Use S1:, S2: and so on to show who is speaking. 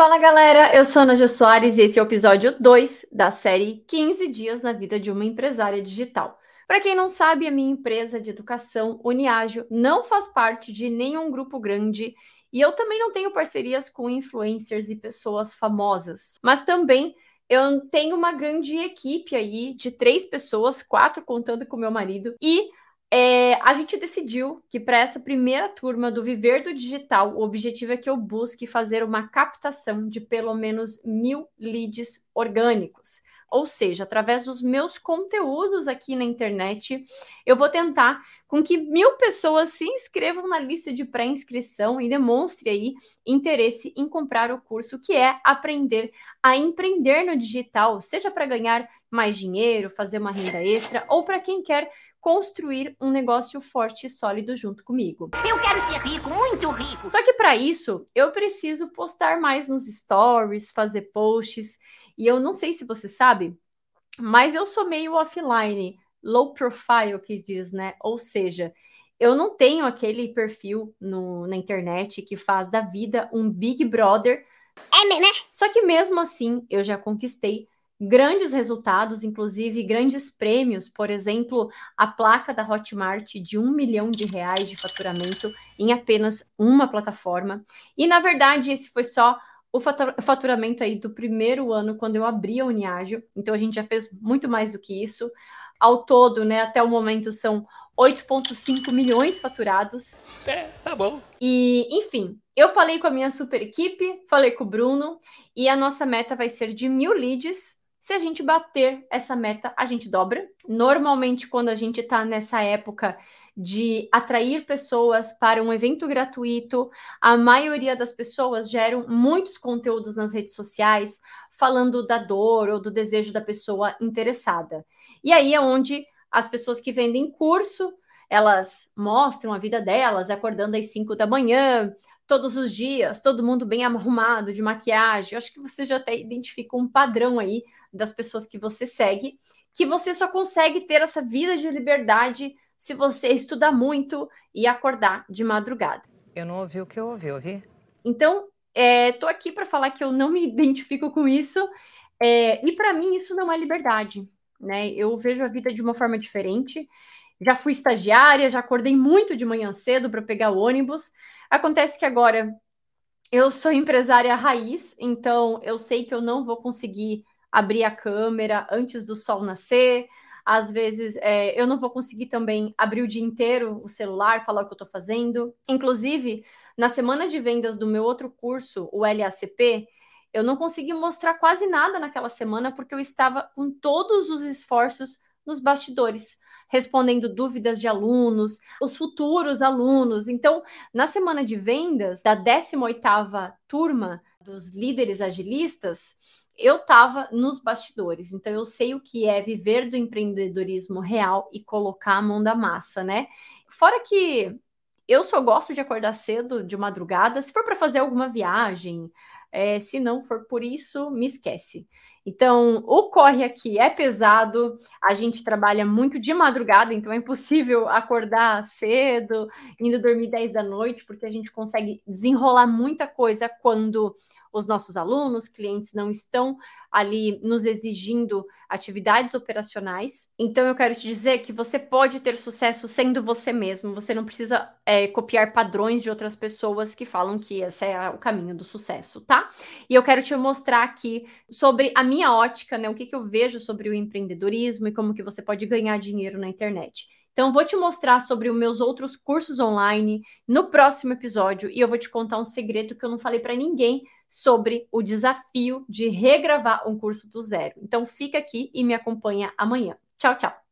S1: Fala galera, eu sou Ana G. Soares e esse é o episódio 2 da série 15 Dias na Vida de uma Empresária Digital. Para quem não sabe, a minha empresa de educação, Uniágio, não faz parte de nenhum grupo grande e eu também não tenho parcerias com influencers e pessoas famosas, mas também eu tenho uma grande equipe aí de três pessoas, quatro contando com meu marido, e é, a gente decidiu que para essa primeira turma do Viver do Digital, o objetivo é que eu busque fazer uma captação de pelo menos mil leads orgânicos. Ou seja, através dos meus conteúdos aqui na internet, eu vou tentar com que mil pessoas se inscrevam na lista de pré-inscrição e demonstre aí interesse em comprar o curso que é aprender a empreender no digital, seja para ganhar mais dinheiro, fazer uma renda extra ou para quem quer construir um negócio forte e sólido junto comigo.
S2: Eu quero ser rico, muito rico.
S1: Só que para isso, eu preciso postar mais nos stories, fazer posts, e eu não sei se você sabe, mas eu sou meio offline, low profile que diz, né? Ou seja, eu não tenho aquele perfil no, na internet que faz da vida um Big Brother.
S2: É, né?
S1: Só que mesmo assim, eu já conquistei grandes resultados, inclusive grandes prêmios, por exemplo, a placa da Hotmart de um milhão de reais de faturamento em apenas uma plataforma. E na verdade, esse foi só o faturamento aí do primeiro ano quando eu abri a Uniágio. Então a gente já fez muito mais do que isso. Ao todo, né, até o momento são 8,5 milhões faturados.
S2: É, tá bom.
S1: E, enfim, eu falei com a minha super equipe, falei com o Bruno, e a nossa meta vai ser de mil leads se a gente bater essa meta, a gente dobra. Normalmente, quando a gente está nessa época de atrair pessoas para um evento gratuito, a maioria das pessoas geram muitos conteúdos nas redes sociais falando da dor ou do desejo da pessoa interessada. E aí é onde as pessoas que vendem curso, elas mostram a vida delas acordando às 5 da manhã, todos os dias, todo mundo bem arrumado, de maquiagem. Eu acho que você já até identifica um padrão aí das pessoas que você segue, que você só consegue ter essa vida de liberdade se você estudar muito e acordar de madrugada.
S3: Eu não ouvi o que eu ouvi, ouvi?
S1: Então, é, tô aqui para falar que eu não me identifico com isso, é, e para mim isso não é liberdade, né? Eu vejo a vida de uma forma diferente. Já fui estagiária, já acordei muito de manhã cedo para pegar o ônibus. Acontece que agora eu sou empresária raiz, então eu sei que eu não vou conseguir abrir a câmera antes do sol nascer. Às vezes é, eu não vou conseguir também abrir o dia inteiro o celular, falar o que eu estou fazendo. Inclusive, na semana de vendas do meu outro curso, o LACP, eu não consegui mostrar quase nada naquela semana porque eu estava com todos os esforços nos bastidores respondendo dúvidas de alunos, os futuros alunos. Então, na semana de vendas da 18ª turma dos líderes agilistas, eu estava nos bastidores, então eu sei o que é viver do empreendedorismo real e colocar a mão da massa, né? Fora que eu só gosto de acordar cedo, de madrugada, se for para fazer alguma viagem, é, se não for por isso, me esquece. Então, o corre aqui é pesado, a gente trabalha muito de madrugada, então é impossível acordar cedo, indo dormir 10 da noite, porque a gente consegue desenrolar muita coisa quando os nossos alunos, clientes não estão ali nos exigindo atividades operacionais. Então, eu quero te dizer que você pode ter sucesso sendo você mesmo, você não precisa é, copiar padrões de outras pessoas que falam que esse é o caminho do sucesso, tá? E eu quero te mostrar aqui sobre a minha ótica, né? O que, que eu vejo sobre o empreendedorismo e como que você pode ganhar dinheiro na internet. Então, vou te mostrar sobre os meus outros cursos online no próximo episódio e eu vou te contar um segredo que eu não falei para ninguém sobre o desafio de regravar um curso do zero. Então, fica aqui e me acompanha amanhã. Tchau, tchau.